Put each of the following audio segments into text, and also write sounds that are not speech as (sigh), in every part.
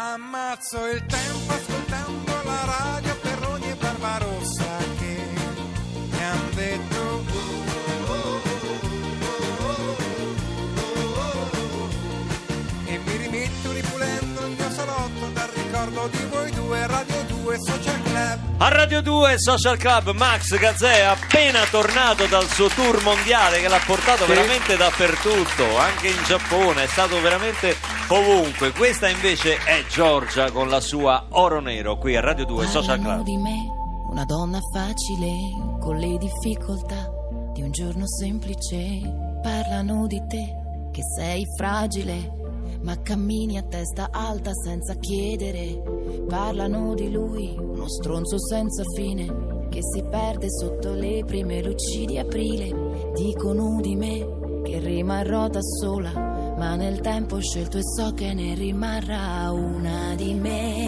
Ammazzo il tempo ascoltando la radio per ogni barbarossa che mi han detto. E mi rimetto ripulendo il mio salotto dal ricordo di voi due, Radio 2 Social Club. A Radio 2 Social Club Max Gazzè è appena tornato dal suo tour mondiale che l'ha portato veramente dappertutto, anche in Giappone, è stato veramente ovunque. Questa invece è Giorgia con la sua Oro Nero qui a Radio 2 Social Parlano Club. di me, una donna facile, con le difficoltà di un giorno semplice. Parlano di te, che sei fragile, ma cammini a testa alta senza chiedere. Parlano di lui, uno stronzo senza fine, che si perde sotto le prime luci di aprile. Dicono di me che rimarrò da sola, ma nel tempo ho scelto e so che ne rimarrà una di me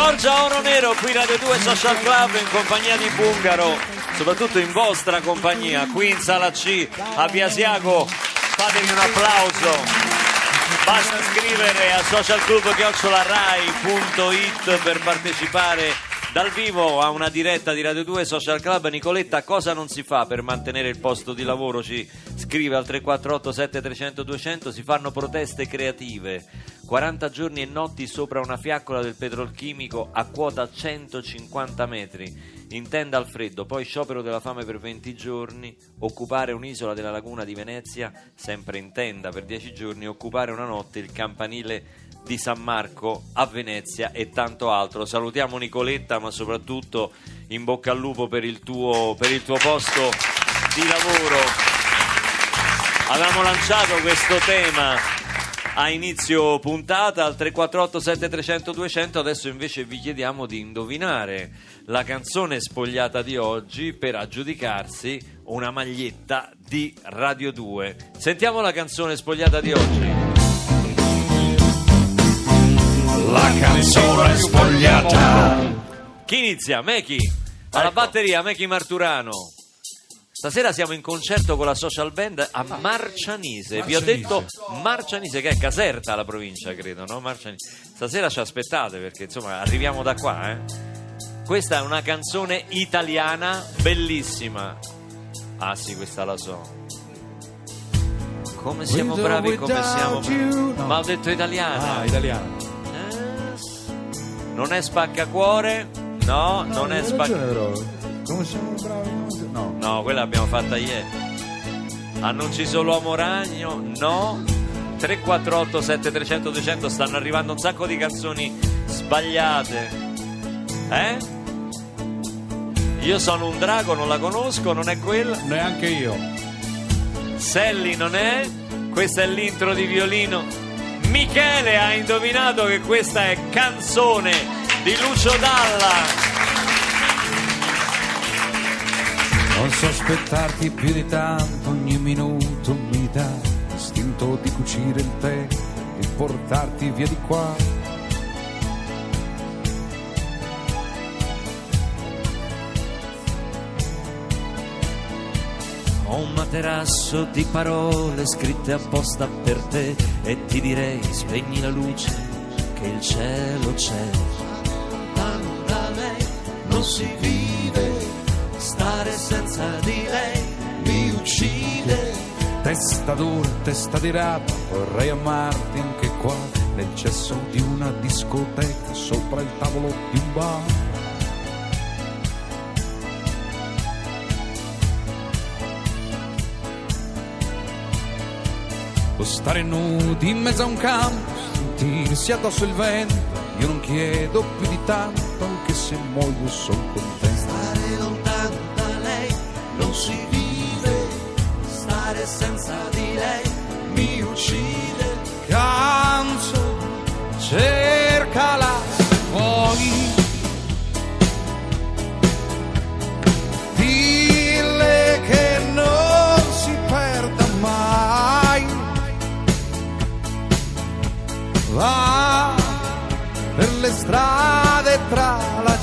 Giorgia Oro Nero qui Radio 2 Social Club in compagnia di Bungaro, soprattutto in vostra compagnia, qui in Sala C a Biasiago. Fatevi un applauso. Basta scrivere a socialclub.rai.it per partecipare dal vivo a una diretta di Radio 2 Social Club. Nicoletta, cosa non si fa per mantenere il posto di lavoro? Ci scrive al 348 7300 200, si fanno proteste creative. 40 giorni e notti sopra una fiaccola del petrolchimico a quota 150 metri. In tenda al freddo, poi sciopero della fame per 20 giorni, occupare un'isola della laguna di Venezia, sempre in tenda per 10 giorni, occupare una notte il campanile di San Marco a Venezia e tanto altro. Salutiamo Nicoletta, ma soprattutto in bocca al lupo per il tuo, per il tuo posto di lavoro. Avevamo lanciato questo tema a inizio puntata al 348 7300 200 adesso invece vi chiediamo di indovinare la canzone spogliata di oggi per aggiudicarsi una maglietta di Radio 2 sentiamo la canzone spogliata di oggi La canzone spogliata. chi inizia? Meki alla batteria Meki Marturano Stasera siamo in concerto con la social band a Marcianise. Vi ho detto Marcianise, che è Caserta la provincia, credo, no? Marcianise. Stasera ci aspettate perché insomma arriviamo da qua, eh. Questa è una canzone italiana bellissima. Ah sì, questa la so. Come siamo bravi, come siamo. No. Ma ho detto italiana. Ah, italiano. Non è spaccacuore? No, non è spaccacuore. Come siamo bravi? No. No, quella l'abbiamo fatta ieri. Annunci l'uomo ragno? No. 348 7300 200 stanno arrivando un sacco di canzoni sbagliate. Eh? Io sono un drago, non la conosco, non è quella. Neanche io. Sally non è. Questa è l'intro di violino. Michele ha indovinato che questa è canzone di Lucio Dalla. Non sospettarti più di tanto, ogni minuto mi dà l'istinto di cucire il tè e portarti via di qua. Ho un materasso di parole scritte apposta per te e ti direi spegni la luce che il cielo c'è. Lontano da lei non si vive, stare senza di lei mi uccide. Testa dura, testa di rapa, vorrei amarti anche qua, nel cesso di una discoteca, sopra il tavolo di un bar. O stare nudi in mezzo a un campo, sentirsi addosso il vento, io non chiedo più di tanto, anche se muoio sono contento.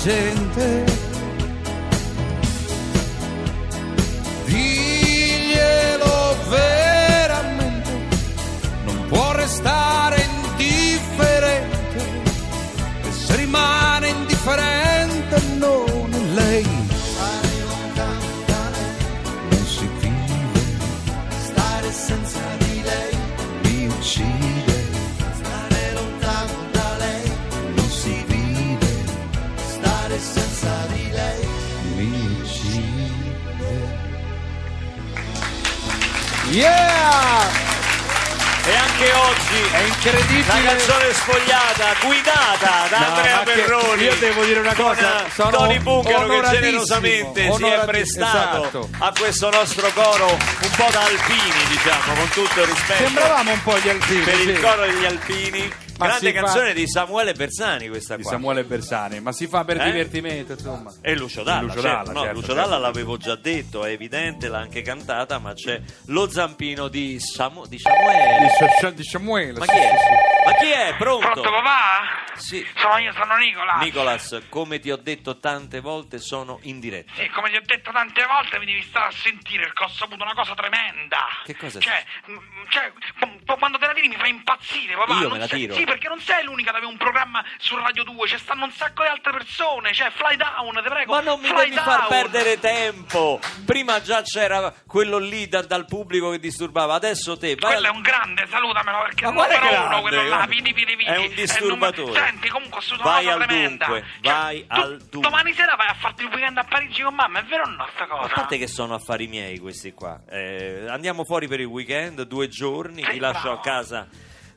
La yeah E anche oggi è incredibile la canzone sfogliata, guidata da No, Andrea Perroni. io devo dire una cosa, sono Tony Bucaro che generosamente si è prestato esatto. a questo nostro coro un po' da alpini, diciamo, con tutto il rispetto. sembravamo un po' gli alpini per il sì. coro degli alpini. Grande si fa- canzone di Samuele Bersani questa di qua. Samuele Bersani ma si fa per Eh? divertimento insomma E Lucio Dalla, Lucio certo. Dalla, No, certo, Lucio certo. Dalla l'avevo già detto, è evidente, l'ha anche cantata, ma c'è lo zampino di, Samu- di Samuele. di, Sa- di Samuele Ma chi è? sì, sì. Ma chi è? Pronto? Pronto papà? Sì. Sono io, sono Nicola. Nicolas, come ti ho detto tante volte, sono in diretta. Sì, come ti ho detto tante volte, mi devi stare a sentire perché ho saputo una cosa tremenda. Che cosa è Cioè, mm, cioè qu- quando te la tiri mi fa impazzire, papà. Io Non me la sei- tiro? Sì, perché non sei l'unica ad avere un programma su Radio 2, ci stanno un sacco di altre persone. Cioè, fly down, te prego. Ma non mi devi far down. perdere tempo. Prima già c'era quello lì da- dal pubblico che disturbava, adesso te vai Quello è un grande, salutamelo perché Ma è numero grande? uno, quello là, vidi, vidi, vidi. È un il numero- disturbatore. Senti, comunque, sto Vai al tremenda. dunque, Cioè, vai al dunque. Domani sera vai a farti il weekend a Parigi con mamma, è vero o no sta cosa? A parte che sono affari miei questi qua. Eh, andiamo fuori per il weekend, due giorni, ti lascio a casa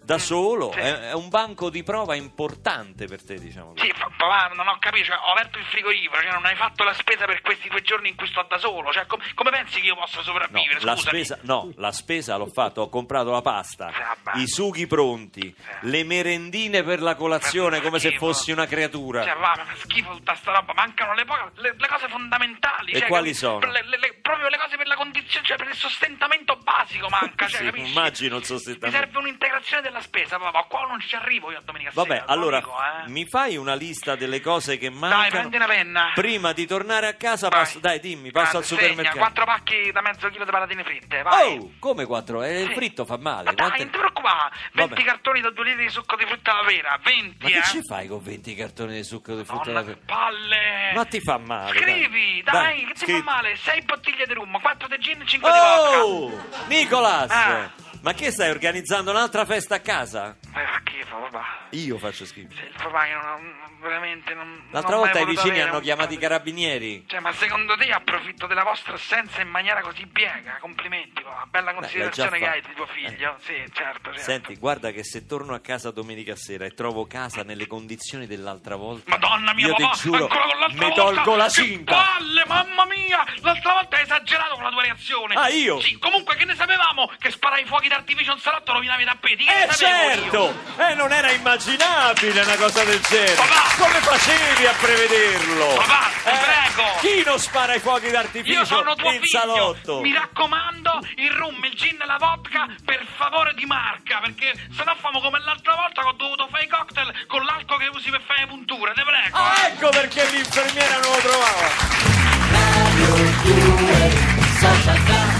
da solo. Sì. È, un banco di prova importante per te, diciamo. Sì, papà, non ho capito, cioè, ho aperto il frigorifero, cioè non hai fatto la spesa per questi due giorni in cui sto da solo, cioè com- come pensi che io possa No, sopravvivere? la Scusami. spesa, no, la spesa l'ho fatto, ho comprato la pasta, vabbè. i sughi pronti, le merendine per la colazione come se fossi una creatura. Cioè, va, mi fa schifo tutta sta roba, mancano le, po- le- le cose fondamentali. E cioè, quali sono? le- le- proprio le cose per la condizione, cioè per il sostentamento basico manca, cioè, Sì, immagino il Mi sostentamento. serve un'integrazione della la spesa, papà, qua non ci arrivo io a domenica Vabbè, sera. lo allora dico, eh. mi fai una lista delle cose che Dai, mancano? prendi una penna. Prima di tornare a casa, passo, dai, dimmi, passo al Guarda, segna, supermercato. quattro pacchi da mezzo chilo di patatine fritte, vai. Oh, come quattro? Eh, il fritto fa male. Ma dai, Quante- non ti preoccupare, 20 Vabbè. cartoni da 2 litri di succo di frutta alla vera, 20, Ma che eh. ci fai con 20 cartoni di succo di frutta alla che palle! Ma ti fa male, dai. Scrivi, dai, Dai, che ti scrivi. fa male? 6 bottiglie di rum, 4 di gin e 5 di vodka. Oh, Nicolas! Ah. Ma che stai organizzando un'altra festa a casa? Eh, fa schifo, papà. Io faccio schifo. Sì, il papà che non veramente non L'altra non volta i vicini hanno chiamato i carabinieri. Cioè, ma secondo te approfitto della vostra assenza in maniera così biega? Complimenti, papà. Bella considerazione già che hai di tuo figlio. Sì, certo, certo. Senti, guarda che se torno a casa domenica sera e trovo casa nelle condizioni dell'altra volta, Madonna mia, io papà, ti giuro, ancora con l'altra mi volta. tolgo la Che cinta. palle, mamma mia! L'altra volta hai esagerato con la tua reazione. Ah, io? Sì, comunque che ne sapevamo che sparai fuochi d'artificio un salotto rovinavi i tappeti? Che Eh certo! io? Eh, non era immaginabile una cosa del genere! Papà! Come facevi a prevederlo? Papà, ti Eh, prego! Chi non spara i fuochi Io d'artificio sono tuo in figlio. salotto? Mi raccomando, il rum, il gin e la vodka per favore di marca, perché se no famo come l'altra volta che ho dovuto fare i cocktail con l'alcol che usi per fare le punture, te prego. Ah, ecco perché l'infermiera non lo trovava! I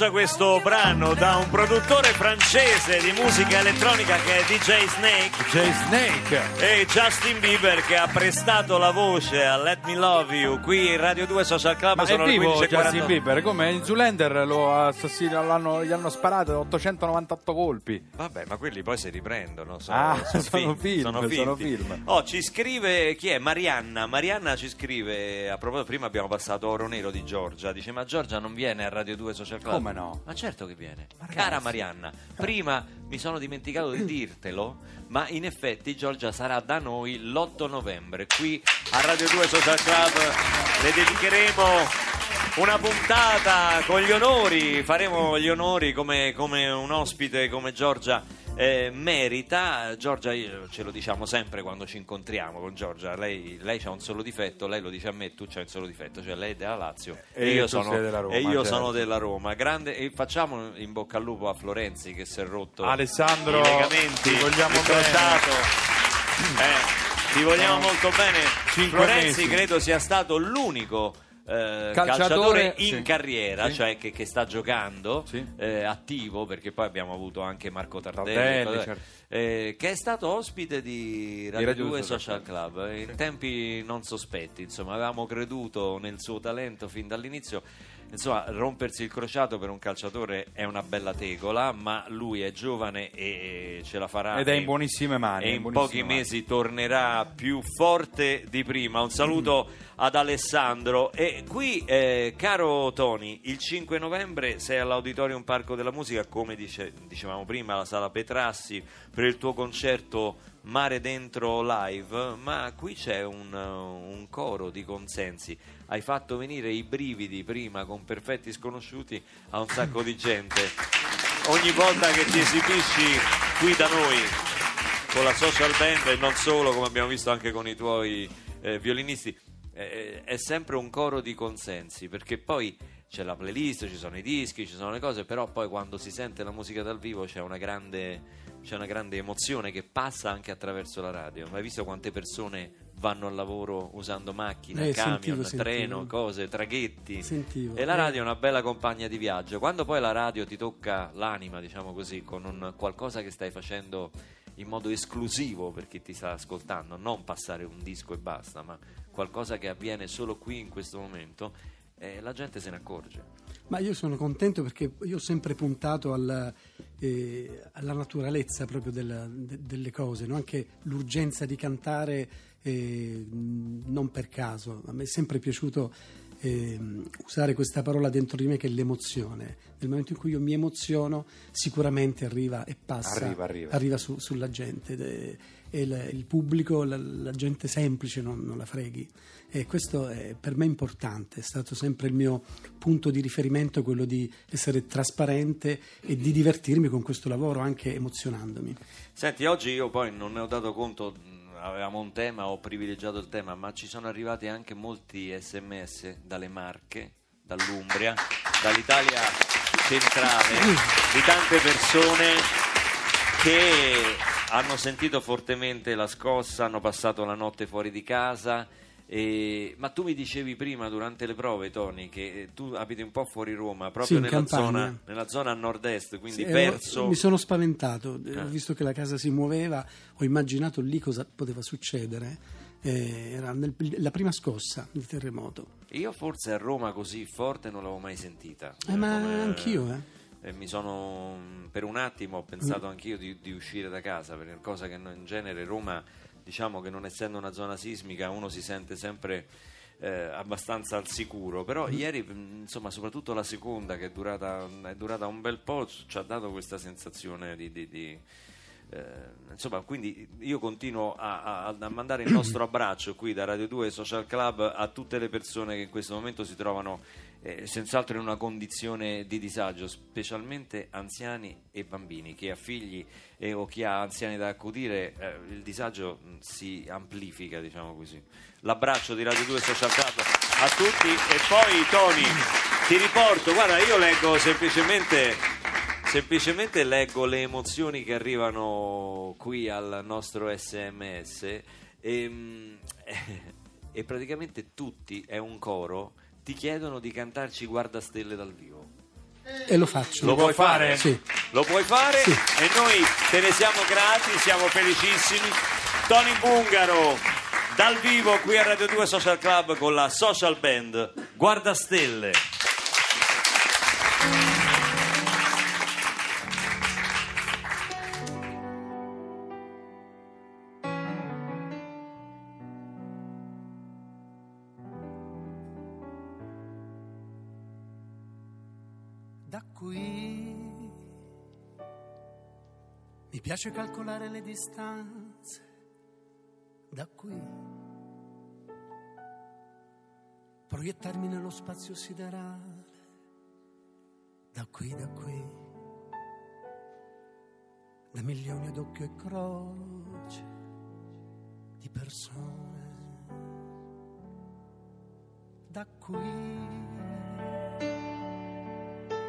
Francia questo brano, da un produttore francese di musica elettronica che è DJ Snake Jay Snake. e Justin Bieber che ha prestato la voce a Let Me Love You qui in Radio 2 Social Club Ma è sono le vivo 15.48. Justin Bieber, come in Zoolander lo assassino, gli hanno sparato 898 colpi. Vabbè, ma quelli poi si riprendono. Sono, Ah, sono (laughs) finti, film, sono sono film. Oh, ci scrive chi è? Marianna. Marianna ci scrive. A proposito, prima abbiamo passato Oro Nero di Giorgia. Dice: Ma Giorgia non viene a Radio 2 Social Social Club? Come no? Ma certo che viene. ragazzi. Cara Marianna, prima mi sono dimenticato di dirtelo, ma in effetti Giorgia sarà da noi l'8 novembre. Qui a Radio 2 Social Club le dedicheremo una puntata con gli onori, faremo gli onori come, come un ospite come Giorgia eh, merita. Giorgia, io- ce lo diciamo sempre quando ci incontriamo con Giorgia, lei, lei ha un solo difetto, lei lo dice a me, tu c'hai un solo difetto, cioè lei è della Lazio E io tu sono, della Roma, e io certo. sono della Roma. Grande, e facciamo in bocca al lupo a Florenzi che si è rotto Alessandro, i legamenti, ti vogliamo. Eh, ti vogliamo molto bene. Florenzi mesi. credo sia stato l'unico eh, Calciatore, in sì. carriera, Sì. cioè che, che sta giocando Sì. eh, attivo, perché poi abbiamo avuto anche Marco Tardelli, Tardelli, certo. eh, che è stato ospite di Radio, Radio 2 Social Social Club eh, in tempi non sospetti, insomma, avevamo creduto nel suo talento fin dall'inizio. Insomma, rompersi il crociato per un calciatore è una bella tegola, ma lui è giovane e ce la farà. Ed è in buonissime mani, E in pochi mani. mesi tornerà più forte di prima. Un saluto ad Alessandro. E qui, eh, caro Tony, il 5 novembre sei all'Auditorium Parco della Musica, come dice- dicevamo prima, alla Sala Petrassi, per il tuo concerto Mare Dentro Live, ma qui c'è un, uh, un coro di consensi. Hai fatto venire i brividi prima con perfetti sconosciuti a un sacco di gente. Ogni volta che ti esibisci qui da noi con la social band e non solo, come abbiamo visto anche con i tuoi eh, violinisti, eh, è sempre un coro di consensi, perché poi c'è la playlist, ci sono i dischi, ci sono le cose, però poi quando si sente la musica dal vivo c'è una grande, c'è una grande emozione che passa anche attraverso la radio. Ma hai visto quante persone vanno al lavoro usando macchine, Eh, camion, sentivo, sentivo. treno, cose, traghetti? Sentivo. E la Eh. radio è una bella compagna di viaggio. Quando poi la radio ti tocca l'anima, diciamo così, con un qualcosa che stai facendo in modo esclusivo per chi ti sta ascoltando, non passare un disco e basta, ma qualcosa che avviene solo qui in questo momento, eh, la gente se ne accorge. Ma io sono contento perché io ho sempre puntato alla, eh, alla naturalezza proprio della- de- delle cose, no? anche l'urgenza di cantare eh, non per caso. A me è sempre piaciuto ehm, usare questa parola dentro di me che è l'emozione. Nel momento in cui io mi emoziono sicuramente arriva e passa, Arriva, arriva. su- sulla gente. è- e il, il pubblico, la, la gente semplice non, non la freghi. E questo è per me importante, è stato sempre il mio punto di riferimento, quello di essere trasparente e di divertirmi con questo lavoro, anche emozionandomi. Senti, oggi io poi non ne ho dato conto, avevamo un tema, ho privilegiato il tema, ma ci sono arrivati anche molti sms dalle Marche, dall'Umbria, dall'Italia centrale, di tante persone che hanno sentito fortemente la scossa, hanno passato la notte fuori di casa. E- Ma tu mi dicevi prima durante le prove, Tony, che tu abiti un po' fuori Roma, proprio Sì, nella, zona, nella zona a nord-est, quindi Sì, e ho- verso. mi sono spaventato, eh, Ah. ho visto che la casa si muoveva, ho immaginato lì cosa poteva succedere. Eh, era nel- la prima scossa del terremoto. Io forse a Roma così forte non l'avevo mai sentita. Eh, ma Come- anch'io, eh. e mi sono per un attimo ho pensato anch'io di, di uscire da casa perché cosa che in genere Roma diciamo che non essendo una zona sismica uno si sente sempre eh, abbastanza al sicuro però ieri mh, insomma soprattutto la seconda che è durata, è durata un bel po' ci ha dato questa sensazione di, di- di, eh, insomma, quindi io continuo a, a- a mandare il nostro (coughs) abbraccio qui da Radio 2 Social Club a tutte le persone che in questo momento si trovano eh, senz'altro in una condizione di disagio, specialmente anziani e bambini. Chi ha figli e, o chi ha anziani da accudire, eh, il disagio mh, si amplifica, diciamo così. L'abbraccio di Radio 2 Social Club a tutti e poi Tony, ti riporto, guarda, io leggo semplicemente Semplicemente leggo le emozioni che arrivano qui al nostro sms e, mm, (laughs) e praticamente tutti, è un coro, ti chiedono di cantarci Guarda Stelle dal vivo. E lo faccio. Lo puoi fare? Sì. Lo puoi fare Sì. e noi te ne siamo grati, siamo felicissimi. Tony Bungaro dal vivo qui a Radio 2 Social Club con la social band Guarda Stelle. Mi piace calcolare le distanze da qui. Proiettarmi nello spazio siderale da qui, da qui. Da milioni ad e croce di persone. Da qui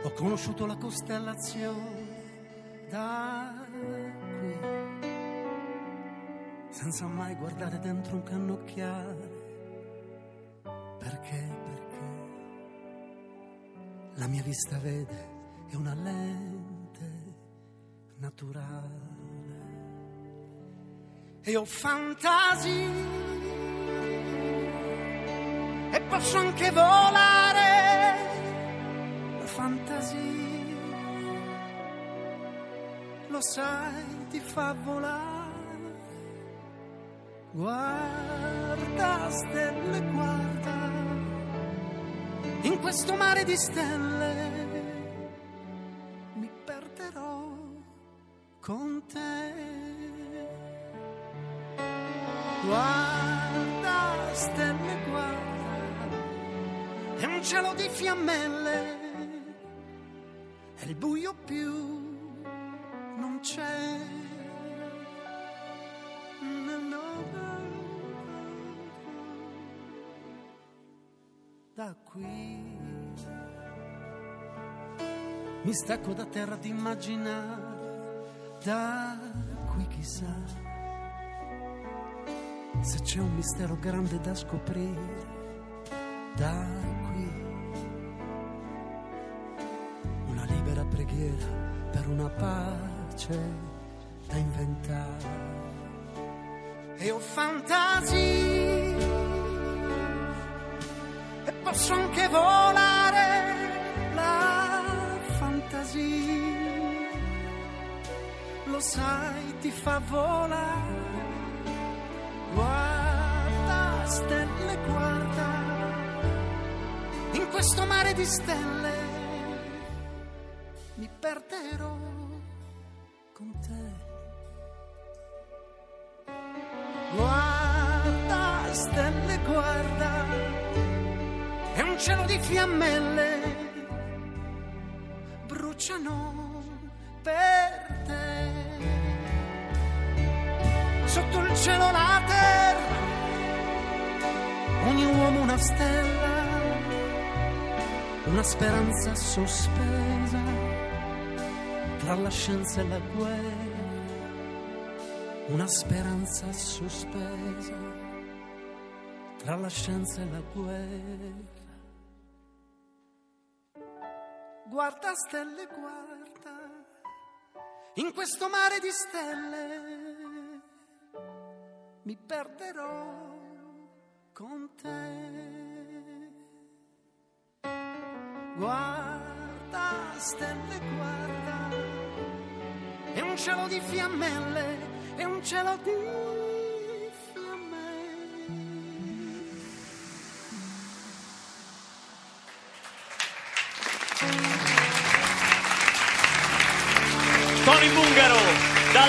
ho conosciuto la costellazione da senza mai guardare dentro un cannocchiale. Perché? Perché la mia vista vede è una lente naturale. E ho fantasia e posso anche volare la fantasia lo sai ti fa volare guarda stelle guarda in questo mare di stelle mi perderò con te. Guarda stelle guarda è un cielo di fiammelle e il buio più Da qui. Mi stacco da terra ad immaginare, da qui chissà. Se c'è un mistero grande da scoprire, da qui. Una libera preghiera per una pace da inventare. E ho fantasie e posso anche volare la fantasia. Lo sai, ti fa volare. Guarda, stelle, guarda, in questo mare di stelle mi perderò con te. Guarda, stelle, guarda, cielo di fiammelle, bruciano per te. Sotto il cielo la terra, ogni uomo una stella, una speranza sospesa tra la scienza e la guerra, una speranza sospesa tra la scienza e la guerra. Guarda stelle, guarda, in questo mare di stelle mi perderò con te. Guarda stelle, guarda, è un cielo di fiammelle, è un cielo di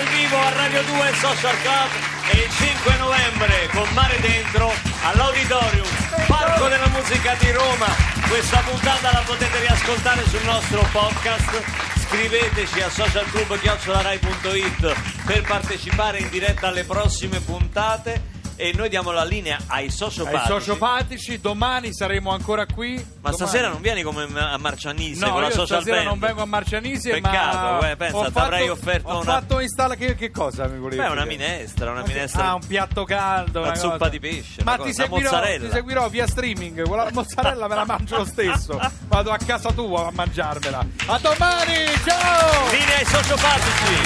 dal vivo a Radio 2 Social Club e il 5 novembre con Mare Dentro all'Auditorium Parco della Musica di Roma. Questa puntata la potete riascoltare sul nostro podcast. Scriveteci a socialclub.it per partecipare in diretta alle prossime puntate e noi diamo la linea ai Ai sociopatici. sociopatici, domani saremo ancora qui. Ma Domani. stasera non vieni come a Marcianise No, con la social stasera band? non vengo a Marcianise, Peccato, ma eh, pensa, ho ti avrei offerto ho una- fatto installa che, che cosa mi volevi Beh, una minestra, una che- minestra. Ah, un piatto caldo, Una una zuppa cosa. di pesce, Ma ti seguirò, mozzarella. ti seguirò via streaming, quella mozzarella me la mangio lo stesso. Vado a casa tua a mangiarmela. A domani, ciao! Linea ai sociopatici!